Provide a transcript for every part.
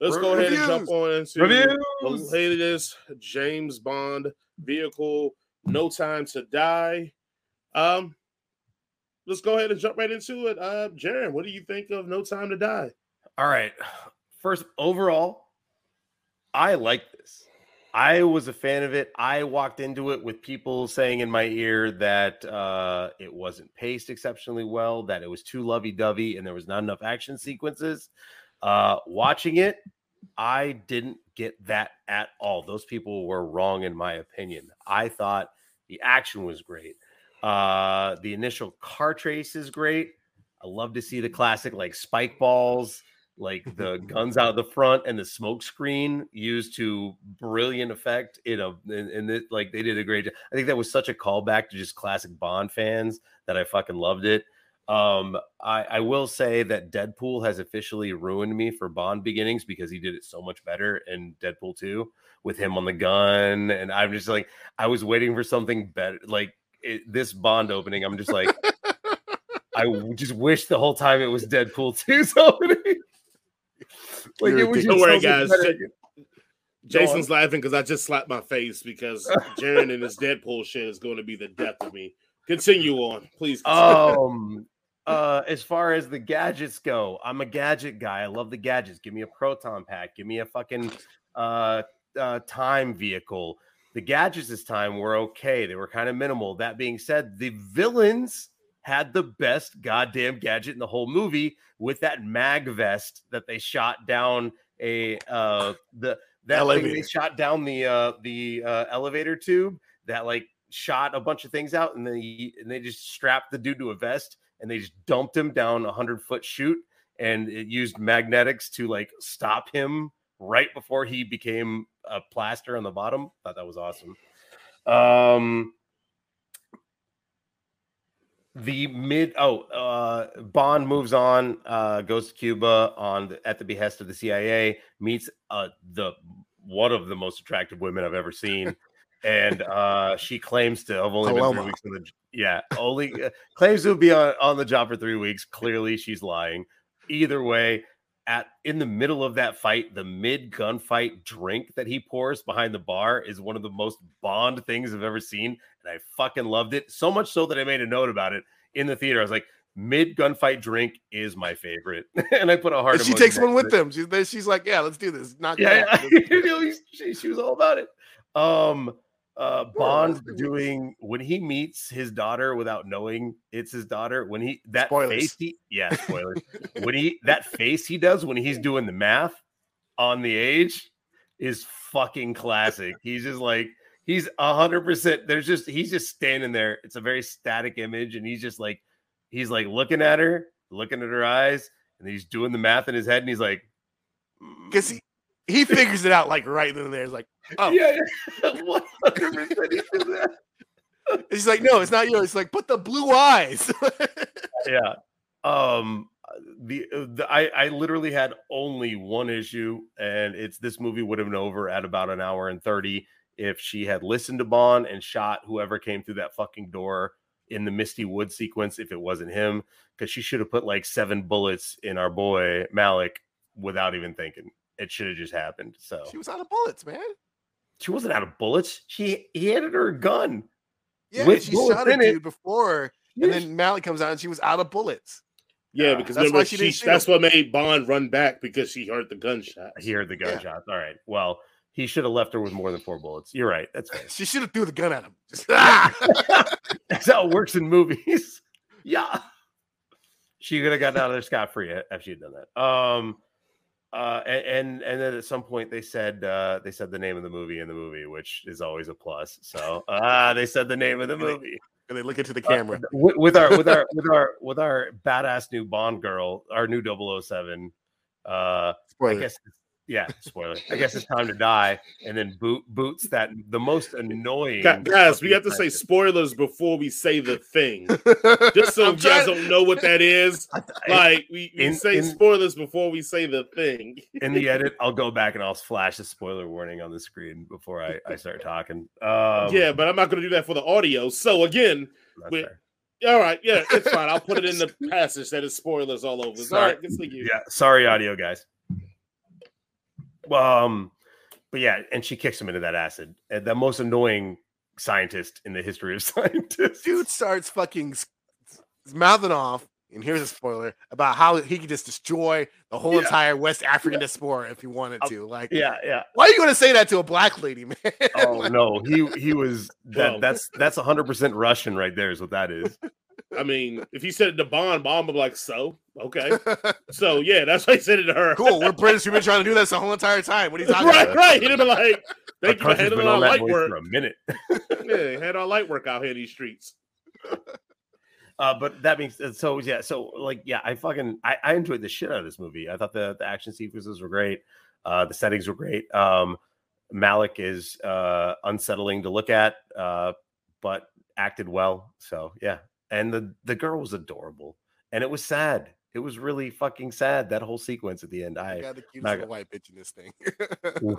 let's go ahead and jump on into Reviews. the latest James Bond vehicle, No Time to Die. Um, let's go ahead and jump right into it. Uh, Jaron, what do you think of No Time to Die? All right. First, overall, I like this. I was a fan of it. I walked into it with people saying in my ear that uh, it wasn't paced exceptionally well, that it was too lovey dovey, and there was not enough action sequences. Uh, watching it, I didn't get that at all. Those people were wrong, in my opinion. I thought the action was great. Uh, the initial car chase is great. I love to see the classic like spike balls like the guns out the front and the smoke screen used to brilliant effect in a in, in it like they did a great job. I think that was such a callback to just classic Bond fans that I fucking loved it. Um, I, I will say that Deadpool has officially ruined me for Bond beginnings because he did it so much better in Deadpool 2 with him on the gun. And I'm just like, I was waiting for something better. Like it, this Bond opening, I'm just like, I just wish the whole time it was Deadpool 2's opening. like You're it was. Don't just worry, so guys. J- Jason's laughing because I just slapped my face because Jaron and his Deadpool shit is going to be the death of me. Continue on, please. continue. um uh as far as the gadgets go i'm a gadget guy i love the gadgets give me a proton pack give me a fucking uh, uh time vehicle. The gadgets this time were okay they were kind of minimal. That being said the villains had the best goddamn gadget in the whole movie with that mag vest that they shot down a uh the that thing they shot down the uh the uh elevator tube that like shot a bunch of things out and they and they just strapped the dude to a vest and they just dumped him down a hundred foot chute and it used magnetics to like stop him right before he became a plaster on the bottom. Thought that was awesome. Um the mid oh uh bond moves on uh goes to cuba on the, at the behest of the cia meets uh the one of the most attractive women i've ever seen and uh she claims to have only been Paloma. three weeks in the yeah only uh, claims to be on, on the job for three weeks clearly she's lying either way at in the middle of that fight the mid gunfight drink that he pours behind the bar is one of the most bond things i've ever seen and i fucking loved it so much so that i made a note about it in the theater i was like mid gunfight drink is my favorite and i put a heart And she takes one with it. them. She's, she's like, "Yeah, let's do this." It yeah, yeah. You know, he's- she, she was all about it um uh bond doing when he meets his daughter without knowing it's his daughter when he that Spoilers. face he yeah spoilers. When he that face he does when he's doing the math on the age is fucking classic. He's just like he's a hundred percent there's just he's just standing there. It's a very static image and he's just like he's like looking at her looking at her eyes and he's doing the math in his head and he's like because he he figures it out like right then and there. He's like, "Oh, yeah, yeah. 100% he did that. And she's like, no, it's not yours. It's like, but the blue eyes. yeah um the, uh, the I, I literally had only one issue and it's this movie would have been over at about an hour and 30 if she had listened to bond and shot whoever came through that fucking door in the misty wood sequence if it wasn't him because she should have put like seven bullets in our boy Malek without even thinking it should have just happened so she was out of bullets, man. she wasn't out of bullets she he handed her a gun Yeah, With she shot a in it. dude before, and then Malek comes out and she was out of bullets. yeah, because that's why she she didn't shoot that's him. what made Bond run back because she heard the gunshot. he heard the gunshots all right well he should have left her with more than four bullets you're right that's fair She should have threw the gun at him. Just, ah! That's how it works in movies. yeah. She could have gotten out of there scot free if she had done that. Um uh and and then at some point they said uh they said the name of the movie in the movie, which is always a plus. So ah they said the name of the movie. and they look into the Uh, camera. with, with our with our with our with our badass new Bond girl, our new 007. Uh I guess yeah, spoiler. I guess it's time to die. And then boot boots that the most annoying Guys, we have to say spoilers before we say the thing. Just so you guys trying- don't know what that is. Like we, we In- say in- spoilers before we say the thing. in the edit, I'll go back and I'll flash a spoiler warning on the screen before I, I start talking. Um, yeah, but I'm not going to do that for the audio. So again, that's we- fair. all right, yeah, it's fine. I'll put it in the passage that is spoilers all over. All Sorry. right, continue. yeah. Sorry, audio guys. Um, but yeah, and she kicks him into that acid. And the most annoying scientist in the history of scientists. Dude starts fucking mouthing off, and here's a spoiler about how he could just destroy the whole Yeah. entire West African diaspora if he wanted Oh, to. Like, Yeah, yeah. why are you going to say that to a black lady, man? Oh Like, no, he he was that. That's that's hundred percent Russian right there. Is what that is. I mean, if he said it to Bond, Bond would be like, so okay, so yeah, that's why he said it to her. cool. We're British. We've been trying to do this the whole entire time. What are you talking right, about? right. He'd have been like, Our "Thank you for country's handling our light work." for a minute. Yeah, had our light work out here in these streets. Uh, but that means so yeah. So like yeah, I fucking I, I enjoyed the shit out of this movie. I thought the the action sequences were great. Uh, the settings were great. Um, Malek is uh unsettling to look at, uh, but acted well. So yeah, and the the girl was adorable, and it was sad. It was really fucking sad that whole sequence at the end. I I got the cutest Maga. little white bitch in this thing.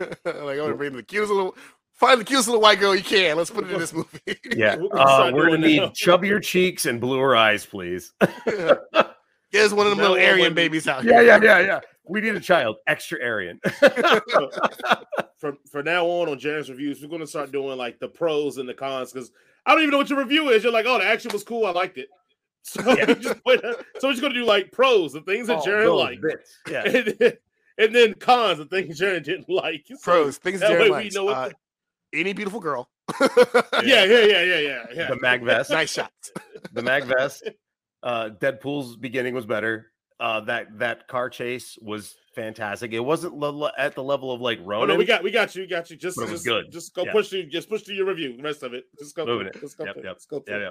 Like I'm gonna bring the cutest little, find the cutest little white girl you can. Let's put it in this movie. yeah, We're gonna uh, we're gonna need chubbier cheeks and bluer eyes, please. Here's one of them No little one Aryan babies out yeah, here. yeah, yeah, yeah. We need a child, extra Aryan. From from now on on Jared's reviews, we're gonna start doing like the pros and the cons because I don't even know what your review is. You're like, oh, the action was cool, I liked it. So Yeah. we just put, so we're just gonna do like pros, the things that Oh, Jared those liked, bits. Yeah. and, then, and then cons, the things Jared didn't like. So Pros, things that Jared way we likes. know what Uh, the- any beautiful girl. yeah, yeah, yeah, yeah, yeah, yeah. the mag vest, nice shots. the mag vest. Uh, Deadpool's beginning was better. Uh, that that car chase was fantastic. It wasn't le- at the level of like Oh Ronan. no, we got we got you, we got you. Just But it was just good. just go Yeah. push through, just push through your review. The rest of it, just go Moving through it. Just go Yep, through yep. Just go through yeah,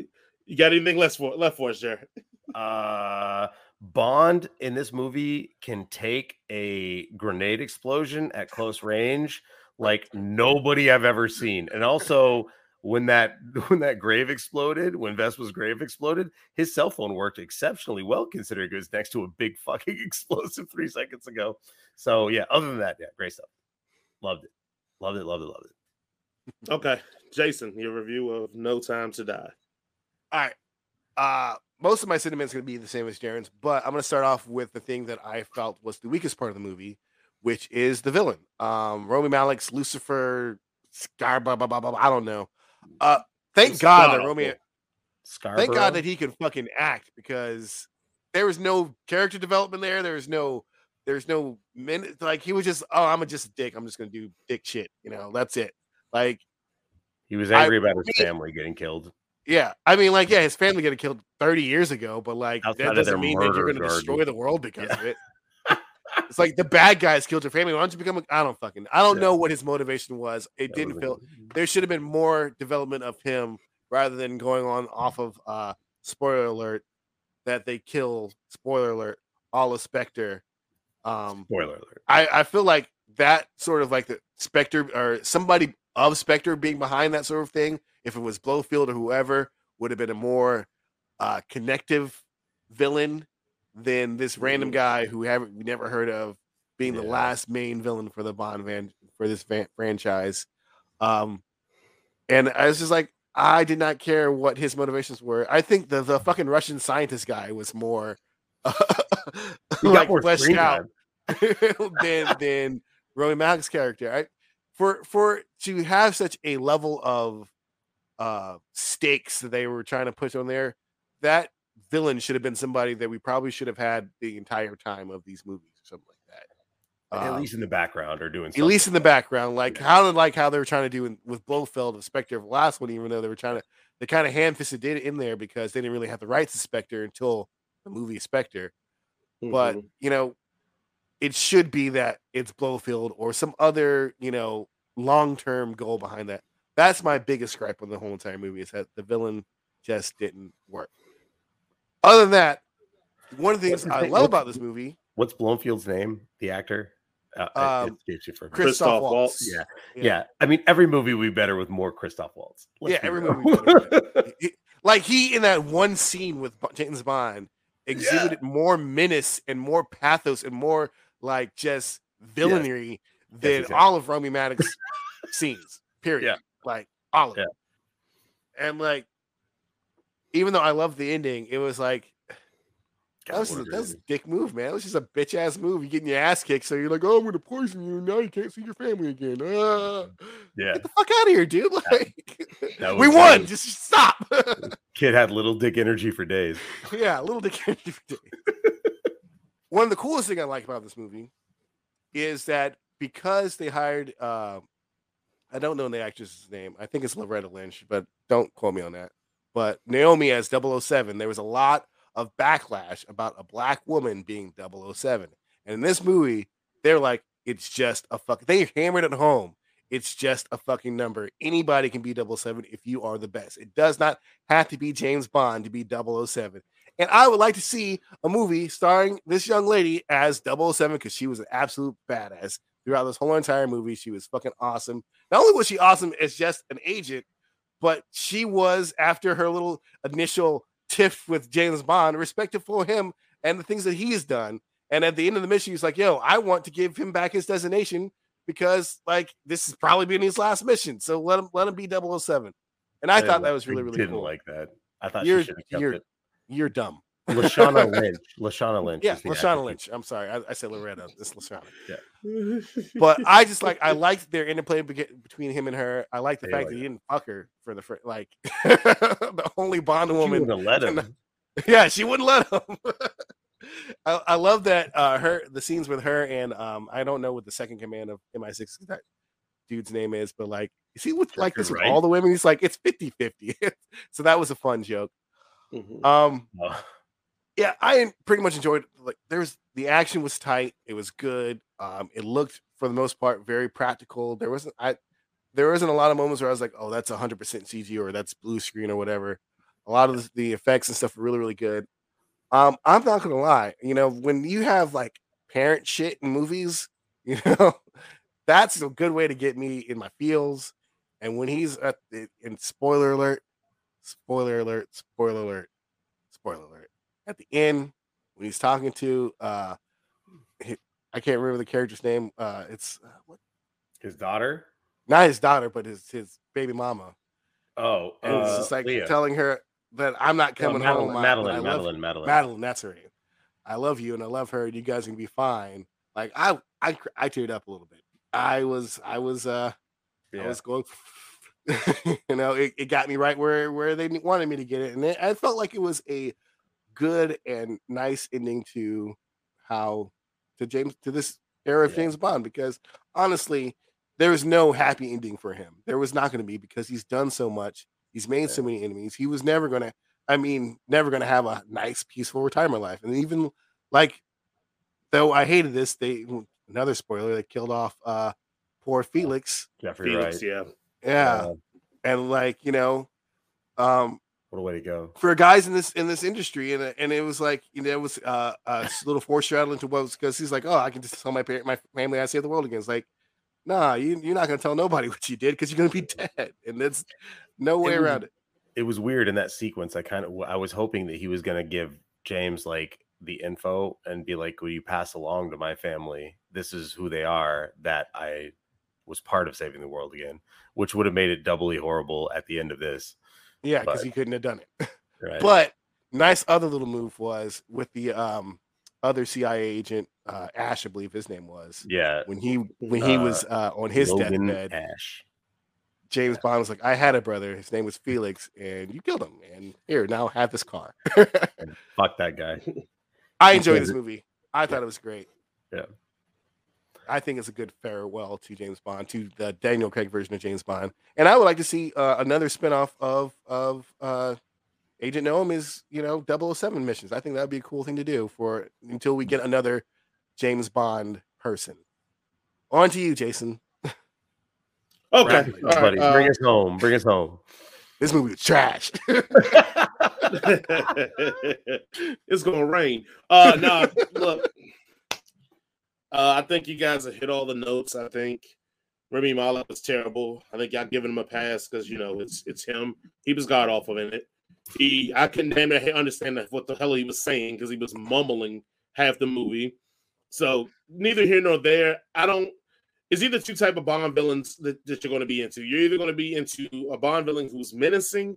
it. You got anything less for left for us, Jared? Uh, Bond in this movie can take a grenade explosion at close range like nobody I've ever seen. And also, when that when that grave exploded, when Vesper's grave exploded, his cell phone worked exceptionally well considering it was next to a big fucking explosive three seconds ago. So yeah, other than that, yeah, great stuff. Loved it. Loved it, loved it, loved it. Okay, Jason, your review of No Time to Die. All right. Uh, most of my sentiments going to be the same as Jaron's, but I'm going to start off with the thing that I felt was the weakest part of the movie, which is the villain. Um, Rami Malek's Lucifer, Scar, blah, blah, blah, blah, I don't know. Uh, thank It's God that god-awful. Scarborough. thank God that he can fucking act because there was no character development there. There was no, there's no minute. Like he was just, oh, I'm a just a dick. I'm just to do dick shit. You know, that's it. Like, he was I- angry about his family getting killed. Yeah, I mean, like, yeah, his family got killed 30 years ago, but like Outside that doesn't mean that you're to destroy the world because Yeah. of it. It's like the bad guys killed your family. Why don't you become? A, I don't fucking. I don't Yeah. know what his motivation was. It That didn't feel. There should have been more development of him rather than going on off of. uh Spoiler alert! That they kill. Spoiler alert! All of Spectre. Um, Spoiler alert. I, I feel like that sort of like the Spectre or somebody of Spectre being behind that sort of thing, if it was Blofeld or whoever, would have been a more uh, connective villain than this random Mhm. guy who haven't we never heard of being the last main villain for the Bond van for this van- franchise. Um, and I was just like, I did not care what his motivations were. I think the the fucking Russian scientist guy was more got like more fleshed out than than Rami Malek's character. I for for to have such a level of uh stakes that they were trying to push on there, that villain should have been somebody that we probably should have had the entire time of these movies or something like that. at Um, least in the background or doing at least in the background, like Yeah. how like how they were trying to do in, with Blofeld the Spectre of the last one, even though they were trying to they kind of hand fisted it in there because they didn't really have the rights to Spectre until the movie Spectre but Mhm. you know it should be that it's Blofeld or some other you know long-term goal behind that that's my biggest gripe on the whole entire movie is that the villain just didn't work other than that one of the things his i name? love What's- about this movie What's Blomfield's name? The actor? Uh, Um, it escapes for christoph Christoph waltz, Waltz. Yeah. Yeah. yeah, I mean, every movie would be better with more Christoph Waltz. Let's Yeah, every real. movie better He- like he in that one scene with james bond exhibited more menace and more pathos and more like just villainy than exactly. all of Romy Maddox's scenes. Period. Yeah. Like all of Yeah. it. And like, even though I love the ending, it was like That was, that was a dick move, man. It was just a bitch ass move. You're getting your ass kicked, so you're like, "Oh, I'm gonna poison you. Now you can't see your family again." Uh, yeah, get the fuck out of here, dude! Like, we was- won. Just stop. kid had little dick energy for days. yeah, a little dick energy for days. One of the coolest thing I like about this movie is that because they hired, uh, I don't know the actress's name. I think it's Loretta Lynch, but don't quote me on that. But Naomi as 007, there was a lot of backlash about a black woman being 007. And in this movie, they're like, it's just a fuck. They hammered it home. It's just a fucking number. Anybody can be 007 if you are the best. It does not have to be James Bond to be 007. And I would like to see a movie starring this young lady as 007 because she was an absolute badass throughout this whole entire movie. She was fucking awesome. Not only was she awesome as just an agent, but she was after her little initial tiff with James Bond, respected for him and the things that he's done. And at the end of the mission, he's like, "Yo, I want to give him back his designation because like this is probably being his last mission. So let him let him be 007. And I, didn't thought that was really really cool. Didn't cool. like that. I thought You're- you're- it. You're dumb. Lashana Lynch. Lashana Lynch. Yeah, Lashana. Lynch. I'm sorry, I, I said Loretta. It's Lashana. but But I just like I liked their interplay between him and her. I like the Yeah, fact like that he didn't fuck her for the fir- like the only Bond woman. wouldn't let him. Yeah, she wouldn't let him. I, I love that uh her the scenes with her and um I don't know what the second command of MI6 that dude's name is, but like is he with like this Jeffrey with all the women? He's like it's 50-50. so that was a fun joke. Mhm. Um Oh, yeah, I pretty much enjoyed like there's the action was tight, it was good. Um, it looked for the most part very practical. There wasn't I there wasn't a lot of moments where I was like, oh, that's hundred percent CG or that's blue screen or whatever. A lot of the, effects and stuff were really, really good. Um, I'm not gonna lie, you know, when you have like parent shit in movies, you know, that's a good way to get me in my feels. And when he's at the in spoiler alert, spoiler alert, spoiler alert at the end when he's talking to uh I can't remember the character's name. Uh it's uh, what his daughter. not his daughter, but his his baby mama. Oh, And it's uh, just like Leah. telling her that I'm not No, coming Madeline, home. Madeline, I love- Madeline, Madeline, Madeline, that's her name. I love you and I love her. and You guys can be fine. Like I I I teared up a little bit. I was I was uh I was going you know, it, it got me right where where they wanted me to get it. And it, I felt like it was a good and nice ending to how to James to this era of Yeah. James Bond because honestly, there was no happy ending for him. There was not going to be because he's done so much. He's made so many enemies. He was never going to I mean, never going to have a nice peaceful retirement life. And even like though I hated this, they another spoiler, they killed off uh poor Felix. Jeffrey Felix, Wright. yeah. Yeah. Uh, and like, you know, um what a way to go. for guys in this in this industry, and and it was like you know it was uh, a little foreshadowing to what was because he's like, oh, I can just tell my parent, my family, I save the world again. It's like, nah, you you're not gonna tell nobody what you did because you're gonna be dead, and that's no way It was- around it. It was weird in that sequence. I kind of I was hoping that he was going to give James like the info and be like, "Will you pass along to my family? This is who they are. That I was part of saving the world again." Which would have made it doubly horrible at the end of this. Yeah, because he couldn't have done it. Right. But nice other little move was with the um other CIA agent uh Ash, I believe his name was. yeah, When he when he Uh, was uh on his Logan deathbed, Ash. James Bond was like, I had a brother, his name was Felix, and you killed him. And here, now have this car. Fuck that guy. I enjoyed this movie. I thought it was great. Yeah. I think it's a good farewell to James Bond, to the Daniel Craig version of James Bond. And I would like to see uh, another spinoff of of uh, Agent is you know, 007 missions. I think that would be a cool thing to do for until we get another James Bond person. On to you, Jason. Okay. Wrap it up, all right, buddy. uh, Bring us home. Bring us home. This movie is trash. it's gonna rain. Uh no, look. Uh, I think you guys have hit all the notes. I think Rami Malek was terrible. I think y'all giving him a pass because you know it's it's him. He was god awful in it. He I couldn't damn it understand what the hell he was saying because he was mumbling half the movie. So neither here nor there. I don't. Is either two type of Bond villains that, that you're going to be into. You're either going to be into a Bond villain who's menacing,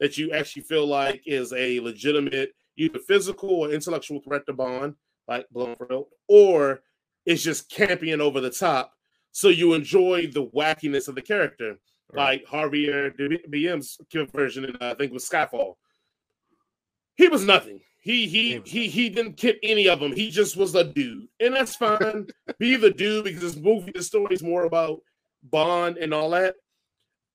that you actually feel like is a legitimate either physical or intellectual threat to Bond, like Blofeld, or it's just camping over the top. So you enjoy the wackiness of the character, right. like Javier Bardem's version, in, uh, I think was Skyfall. He was nothing. He he he he didn't kid any of them. He just was a dude, and that's fine. Be the dude because this movie, the story is more about Bond and all that.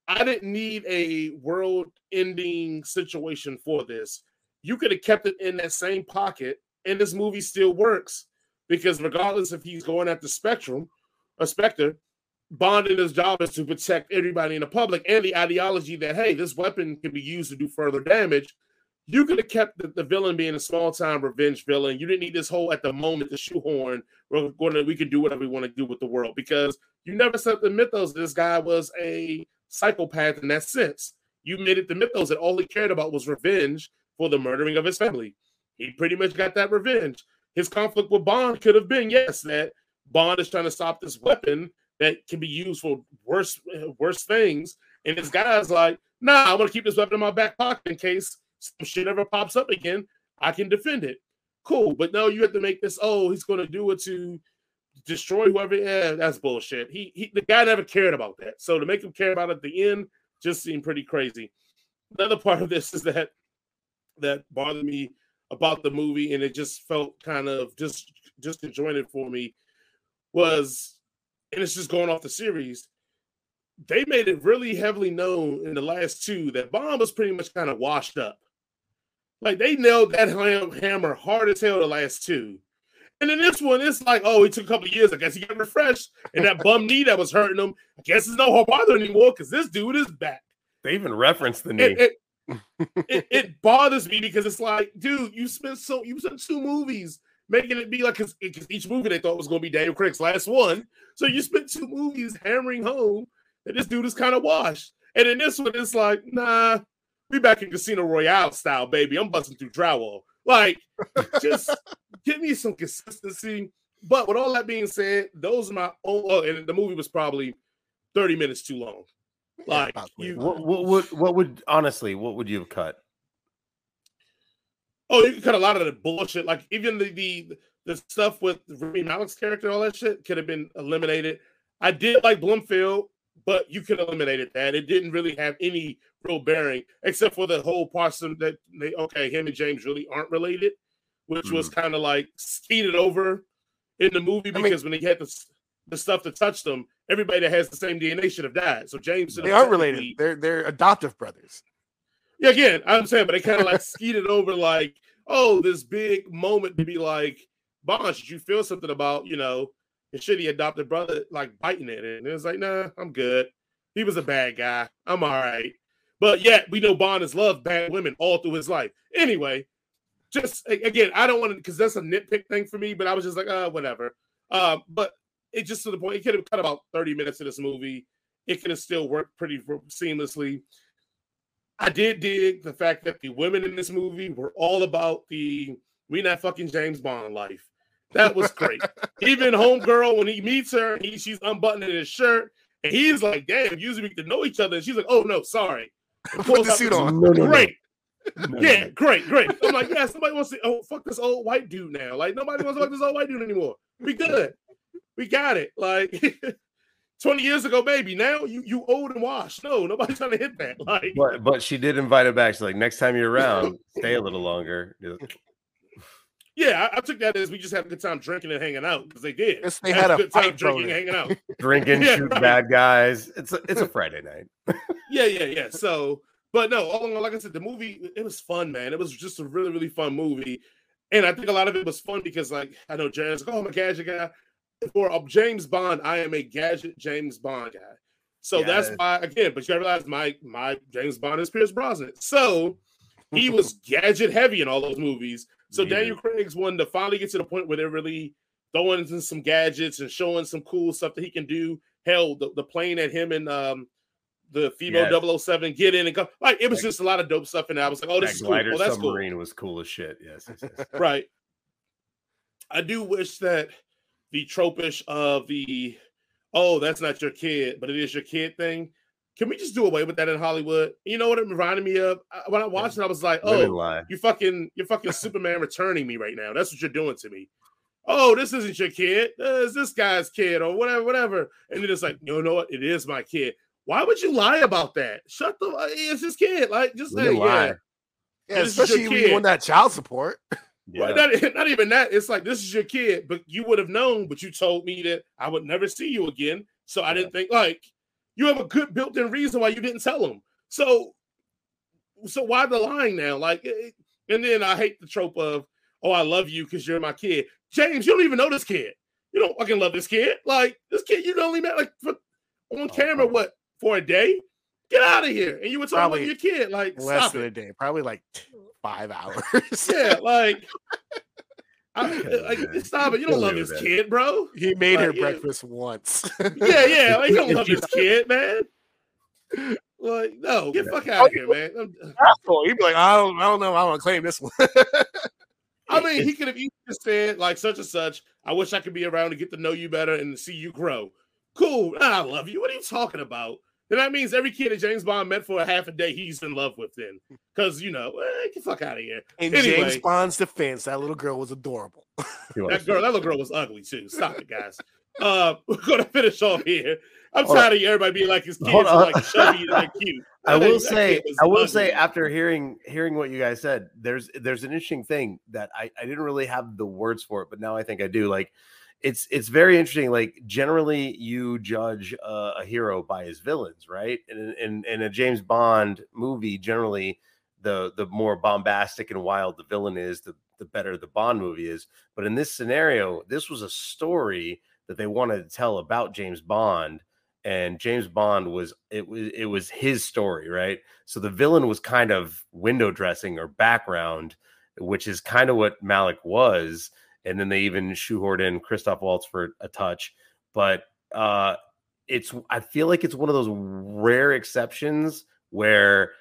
I didn't need a world-ending situation for this. You could have kept it in that same pocket, and this movie still works because regardless if he's going at the Spectrum, a Spectre, Bond in his job is to protect everybody in the public and the ideology that hey, this weapon can be used to do further damage you could have kept the, the, villain being a small time revenge villain. You didn't need this whole at the moment the shoehorn. We're going to we can do whatever we want to do with the world because you never set the mythos. This guy was a psychopath in that sense. You made it the mythos that all he cared about was revenge for the murdering of his family. He pretty much got that revenge. His conflict with Bond could have been yes that Bond is trying to stop this weapon that can be used for worse worse things, and this guy's like, nah, I'm gonna keep this weapon in my back pocket in case some shit ever pops up again, I can defend it. Cool. But no, you have to make this, oh, he's to do it to destroy whoever. Yeah, that's bullshit. He, he the guy never cared about that. So to make him care about it at the end just seemed pretty crazy. Another part of this is that that bothered me about the movie, and it just felt kind of just just enjoying it for me was, and it's just going off the series they made it really heavily known in the last two that Bond was pretty much kind of washed up. Like they nailed that hammer hard as hell the last two. And then this one, it's like, oh, it took a couple years. I guess he got refreshed. And that bum knee that was hurting him, I guess it's no hard bother anymore because this dude is back. They even referenced the knee. It, it, it, it, bothers me because it's like, dude, you spent so you spent two movies making it be like because each movie they thought was going to be Daniel Craig's last one. So you spent two movies hammering home that this dude is kind of washed. And in this one, it's like, nah, we back in Casino Royale style, baby. I'm busting through drywall. Like, just give me some consistency. But with all that being said, those are my own. Oh, and the movie was probably 30 minutes too long. Like, you, what, what, what, what would honestly, what would you have cut? Oh, you could cut a lot of the bullshit. Like, even the the, the stuff with Rami Malek's character, all that shit could have been eliminated. I did like Bloomfield, but you could eliminate it that. It didn't really have any real bearing, except for the whole person that they okay, him and James really aren't related, which mm. was kind of like speeded over in the movie because I mean, when he had the the stuff that touched them, everybody that has the same DNA should have died. So James, they aren't related. They're they're adoptive brothers. Yeah, again, I'm saying, but they kind of like skeeted over, like, oh, this big moment to be like, Bond, should you feel something about, you know, his shitty adopted brother like biting it. And it was like, nah, I'm good. He was a bad guy. I'm all right. But yet we know Bond has loved bad women all through his life. Anyway, just again, I don't want to because that's a nitpick thing for me, but I was just like, uh, whatever. Uh, but it just to the point, it could have cut about 30 minutes of this movie. It could have still worked pretty seamlessly. I did dig the fact that the women in this movie were all about the we not fucking James Bond life. That was great. Even homegirl, when he meets her, he, she's unbuttoning his shirt, and he's like, "Damn, usually we can know each other." And she's like, "Oh no, sorry." Put the suit on. Great. yeah, great, great. I'm like, yeah, somebody wants to. Oh, fuck this old white dude now. Like nobody wants to fuck this old white dude anymore. We good. We got it. Like. 20 years ago, baby. Now you you old and washed. No, nobody's trying to hit that. Like, but but she did invite him back. She's like, next time you're around, stay a little longer. Yeah, I, I, took that as we just had a good time drinking and hanging out because they did. Yes, they had, had a good time drinking and hanging out, drinking, yeah, right. bad guys. It's a, it's a Friday night. yeah, yeah, yeah. So, but no, all in all, like I said, the movie it was fun, man. It was just a really, really fun movie, and I think a lot of it was fun because, like, I know James, like, oh, I'm a gadget guy. For uh, James Bond, I am a gadget James Bond guy. So yeah. that's why, again, but you gotta realize my my James Bond is Pierce Brosnan. So he was gadget heavy in all those movies. So Daniel Craig's one to finally get to the point where they're really throwing in some gadgets and showing some cool stuff that he can do. Hell, the, the plane at him and um the female yes. 007 get in and go like it was like, just a lot of dope stuff and I was like, oh, this is cool. Oh, that's submarine cool. was cool as shit. Yes, yes, yes. right. I do wish that the tropish of the oh, that's not your kid, but it is your kid thing can we just do away with that in Hollywood? You know what it reminded me of? When I watched it, I was like, oh, you fucking, you're fucking Superman returning me right now. That's what you're doing to me. Oh, this isn't your kid. Uh, it's this guy's kid or whatever, whatever. And then it's like, you know what? It is my kid. Why would you lie about that? Shut the. uh, It's his kid. Like, just say, yeah. Yeah, your especially when you want that child support. Well, not, not even that. It's like this is your kid, but you would have known, but you told me that I would never see you again. So I didn't think like you have a good built-in reason why you didn't tell him. So, so why the lying now? Like, eh, eh, and then I hate the trope of, oh, I love you because you're my kid. James, you don't even know this kid. You don't fucking love this kid. Like this kid, you only met like for, on oh, camera, come what for a day? Get out of here! And you were talking about your kid. Like, Less than it. a day, probably like five hours. Yeah, like, I, Okay, like stop it. You don't Can't love live this that. kid, bro. he made her Like, yeah. breakfast once. Yeah, yeah. Like, you don't love this kid, man. Like, no, get the fuck out of here, man. I'm- uh, Asshole. He'd be like, I don't, I don't know. I want to claim this one. I mean, he could have easily just said like such and such. I wish I could be around to get to know you better and see you grow. Cool. I love you. What are you talking about? Then that means every kid that James Bond met for a half a day, he's in love with. Then, because you know, eh, get the fuck out of here. In Anyway. James Bond's defense, that little girl was adorable. That girl, that little girl was ugly too. Stop it, guys. Uh, we're gonna finish off here. I'm Hold tired of everybody being like his kids Hold are like chubby and like cute. I will that say, I will say, after hearing hearing what you guys said, there's there's an interesting thing that I, I didn't really have the words for it, but now I think I do. Like, it's it's very interesting. Like, generally, you judge a hero by his villains, right? And in, in in a James Bond movie, generally, the the more bombastic and wild the villain is, the the better the Bond movie is. But in this scenario, this was a story that they wanted to tell about James Bond and James Bond was it was it was his story, right? So the villain was kind of window dressing or background, which is kind of what Malek was. And then they even shoehorned in Christoph Waltz for a touch, but uh it's I feel like it's one of those rare exceptions where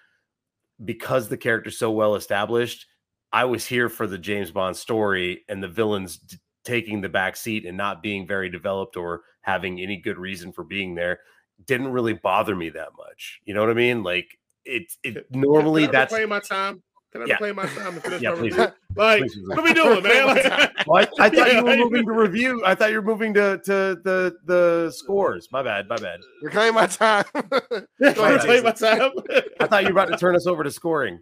because the character's so well established, I was here for the James Bond story and the villains d- taking the back seat and not being very developed or having any good reason for being there didn't really bother me that much. You know what I mean? Like it it normally that's my time. Can I Yeah. reclaim my time and finish Yeah, my please. review? Like, Please, please. what we doing, man? Like, Well, I, I thought Yeah, you were moving to review. I thought you were moving to to the the scores. My bad. My bad. Reclaim my time. Yeah, Go reclaim my time. I thought you were about to turn us over to scoring.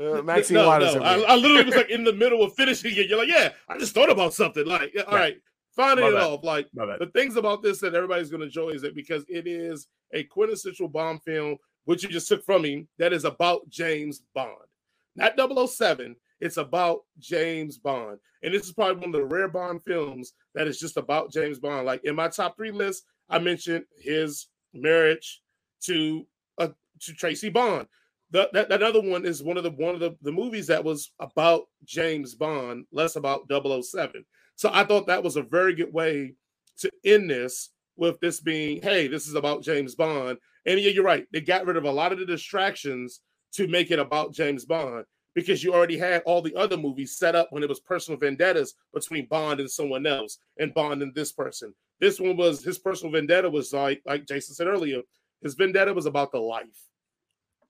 Uh, Maxine no, Waters. no. I. I literally was like in the middle of finishing it. You're like, yeah, I just thought about something. Like, yeah, all Yeah. right, finding it bad. off. Like, the things about this that everybody's going to enjoy is that because it is a quintessential Bond film, which you just took from me, that is about James Bond, not 007. It's about James Bond. And this is probably one of the rare Bond films that is just about James Bond. Like in my top three list, I mentioned his marriage to uh, to Tracy Bond. The, that, that other one is one of the one of the, the movies that was about James Bond, less about 007. So I thought that was a very good way to end this with this being, hey, this is about James Bond. And yeah, you're right. They got rid of a lot of the distractions to make it about James Bond because you already had all the other movies set up when it was personal vendettas between Bond and someone else and Bond and this person. This one was his personal vendetta was like like Jason said earlier, his vendetta was about the life.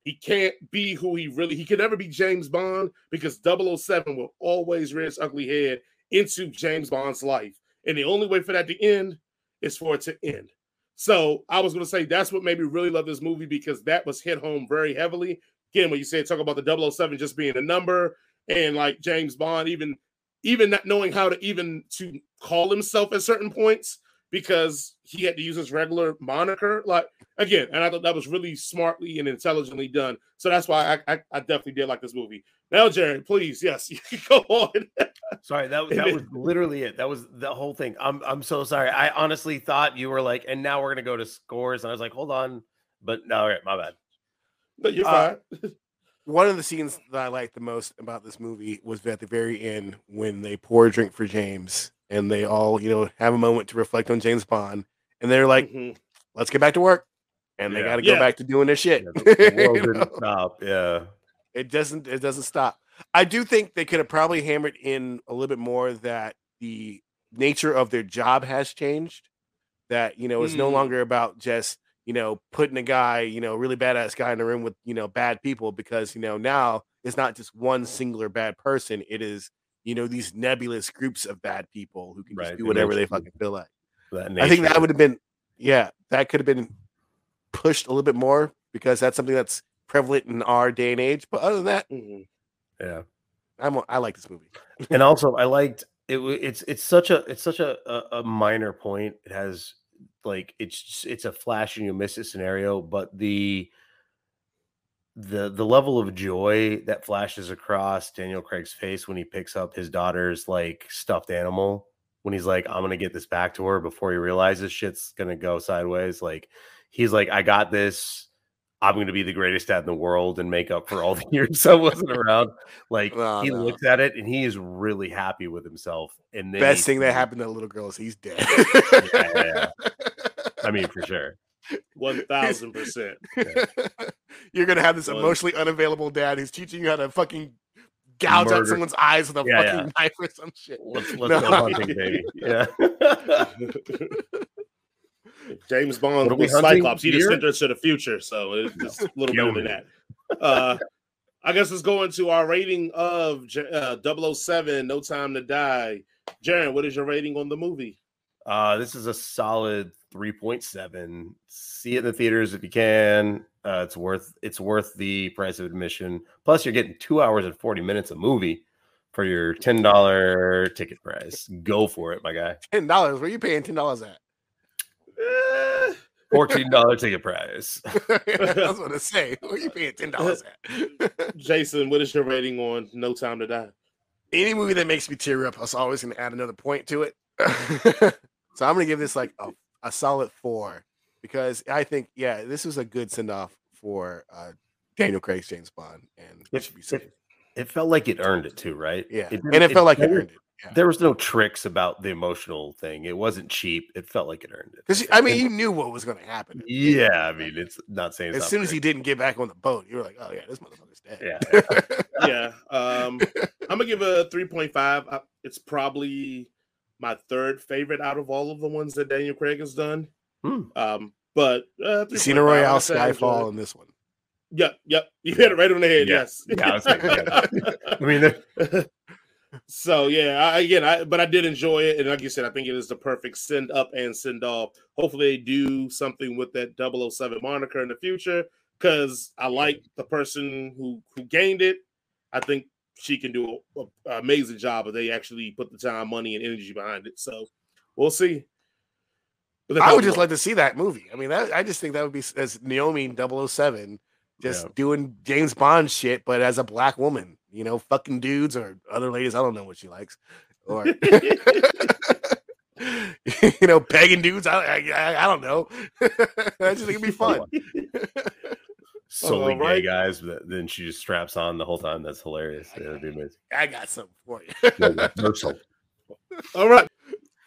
He can't be who he really he can never be James Bond because 007 will always rear its ugly head into James Bond's life. And the only way for that to end is for it to end. So I was going to say that's what made me really love this movie because that was hit home very heavily. Again, when you said talk about the 007 just being a number and like James Bond, even even not knowing how to even to call himself at certain points because he had to use his regular moniker. Like again, and I thought that was really smartly and intelligently done. So that's why I I, I definitely did like this movie. Now, Jared, please, yes, you can go on. Sorry, that was that was literally it. That was the whole thing. I'm I'm so sorry. I honestly thought you were like, and now we're gonna go to scores, and I was like, hold on, but no, all right, my bad. But you're Uh, fine. One of the scenes that I liked the most about this movie was at the very end when they pour a drink for James and they all, you know, have a moment to reflect on James Bond. And they're like, Mhm. let's get back to work. And they Yeah. got to go Yeah. back to doing their shit. Yeah, the, the world didn't know? stop. Yeah, it doesn't it doesn't stop i do think they could have probably hammered in a little bit more that the nature of their job has changed that you know it's no Mm. longer about just you know, putting a guy, you know, really badass guy in a room with, you know, bad people because, you know, now it's not just one singular bad person. It is, you know, these nebulous groups of bad people who can Right, just do whatever they fucking feel like. I think that would have been, yeah, that could have been pushed a little bit more because that's something that's prevalent in our day and age. But other than that, Mhm. yeah. I'm I like this movie. and also I liked it. It's it's such a it's such a, a a minor point. It has like it's it's a flash and you miss it scenario, but the the the level of joy that flashes across Daniel Craig's face when he picks up his daughter's like stuffed animal when he's like I'm gonna get this back to her before he realizes shit's gonna go sideways. Like he's like I got this. I'm going to be the greatest dad in the world and make up for all the years I wasn't around. Like No, he no. looks at it and he is really happy with himself. And Best thing that happened to the little girl is he's dead. yeah, yeah. I mean, for sure. One thousand percent. You're gonna have this emotionally unavailable dad who's teaching you how to fucking gouge out someone's eyes with a Yeah, fucking yeah. knife or some shit. Let's let's No. go hunting, baby. Yeah. James Bond are was hunting? Cyclops. He just Deer? sent us to the future, so it's just a little Yo, bit of that. Uh, I guess let's go into our rating of uh, 007, No Time to Die. Jaron, what is your rating on the movie? Uh, this is a solid 3.7. See it in the theaters if you can. Uh, it's worth it's worth the price of admission. Plus, you're getting two hours and 40 minutes of movie for your $10 ticket price. Go for it, my guy. Ten dollars. Where you paying ten dollars at? Eh, $14 ticket price. I was gonna say, where you paying ten dollars at? Jason, what is your rating on No Time to Die? Any movie that makes me tear up, I was always gonna add another point to it. so I'm gonna give this like a, a solid four because I think, yeah, this was a good send off for uh, Daniel Craig's James Bond, and it should be safe. It felt like it earned it too, right? Yeah, didn't- and it felt like it earned it. Yeah. There was no tricks about the emotional thing. It wasn't cheap. It felt like it earned it. Because I mean, you knew what was going to happen. Yeah, I mean, it's not saying. It's as not soon as great. he didn't get back on the boat, you were like, "Oh yeah, this motherfucker's dead." Yeah, yeah. Um, I'm gonna give it a 3.5. Uh, It's probably my third favorite out of all of the ones that Daniel Craig has done. Hmm. Um, but uh, 3.5, Casino Royale, said, I enjoyed Skyfall, it. and this one. Yep, yep. You hit it right on the head. Yeah. Yes. Yeah, I was thinking I mean, so yeah, I, again, I but I did enjoy it, and like you said, I think it is the perfect send up and send off. Hopefully, they do something with that 007 moniker in the future because I like the person who who gained it. I think she can do an amazing job if they actually put the time, money, and energy behind it. So we'll see. But I would just like to see that movie. I mean, that, I just think that would be as Naomi 007 just Yeah. doing James Bond shit, but as a black woman, you know, fucking dudes or other ladies. I don't know what she likes, or you know, pegging dudes. I I, I- I don't know. I just think it'd be fun. Solely gay guys. But then she just straps on the whole time. That's hilarious. Yeah, that'd be amazing. I got something for you. Commercial. All right.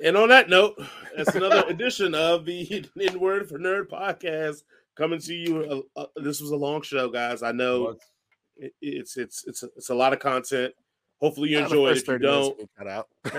And on that note, that's another edition of the N Word for Nerd podcast coming to you. Uh, uh, this was a long show, guys. I know it, it's it's it's a, it's a lot of content. Hopefully you enjoy it. If you don't, cut out.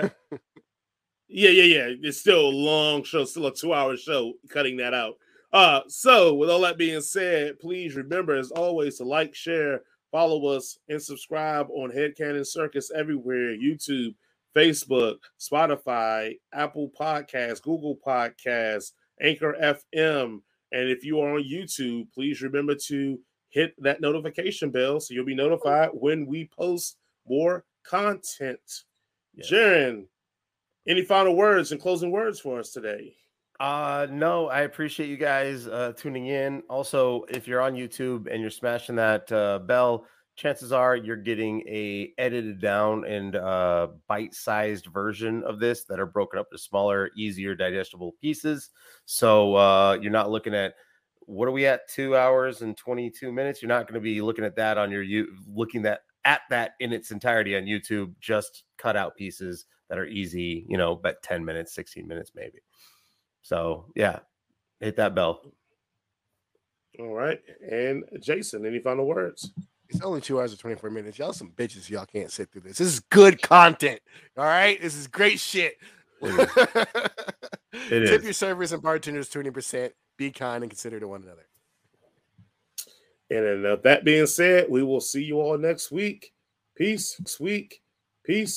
yeah, yeah, yeah. It's still a long show, still a two-hour show. Cutting that out. Uh, so with all that being said, please remember, as always, to like, share, follow us, and subscribe on Headcanon Circus everywhere: YouTube, Facebook, Spotify, Apple Podcasts, Google Podcasts, Anchor FM. And if you are on YouTube, please remember to hit that notification bell so you'll be notified when we post more content. Yeah. Jaron, any final words and closing words for us today? Uh no, I appreciate you guys uh tuning in. Also, if you're on YouTube and you're smashing that uh bell, chances are you're getting a edited down and uh bite-sized version of this that are broken up to smaller, easier digestible pieces. So uh you're not looking at what are we at 2 hours and 22 minutes? You're not going to be looking at that on your you looking that at that in its entirety on YouTube, just cut out pieces that are easy, you know, about 10 minutes, 16 minutes maybe. So yeah, hit that bell. All right. And Jason, any final words? It's only two hours and 24 minutes. Y'all some bitches. Y'all can't sit through this. This is good content. All right. This is great shit. It Tip is. your servers and bartenders 20%. be kind and considerate to one another. And then, uh, that being said, we will see you all next week. Peace. Next week. Peace.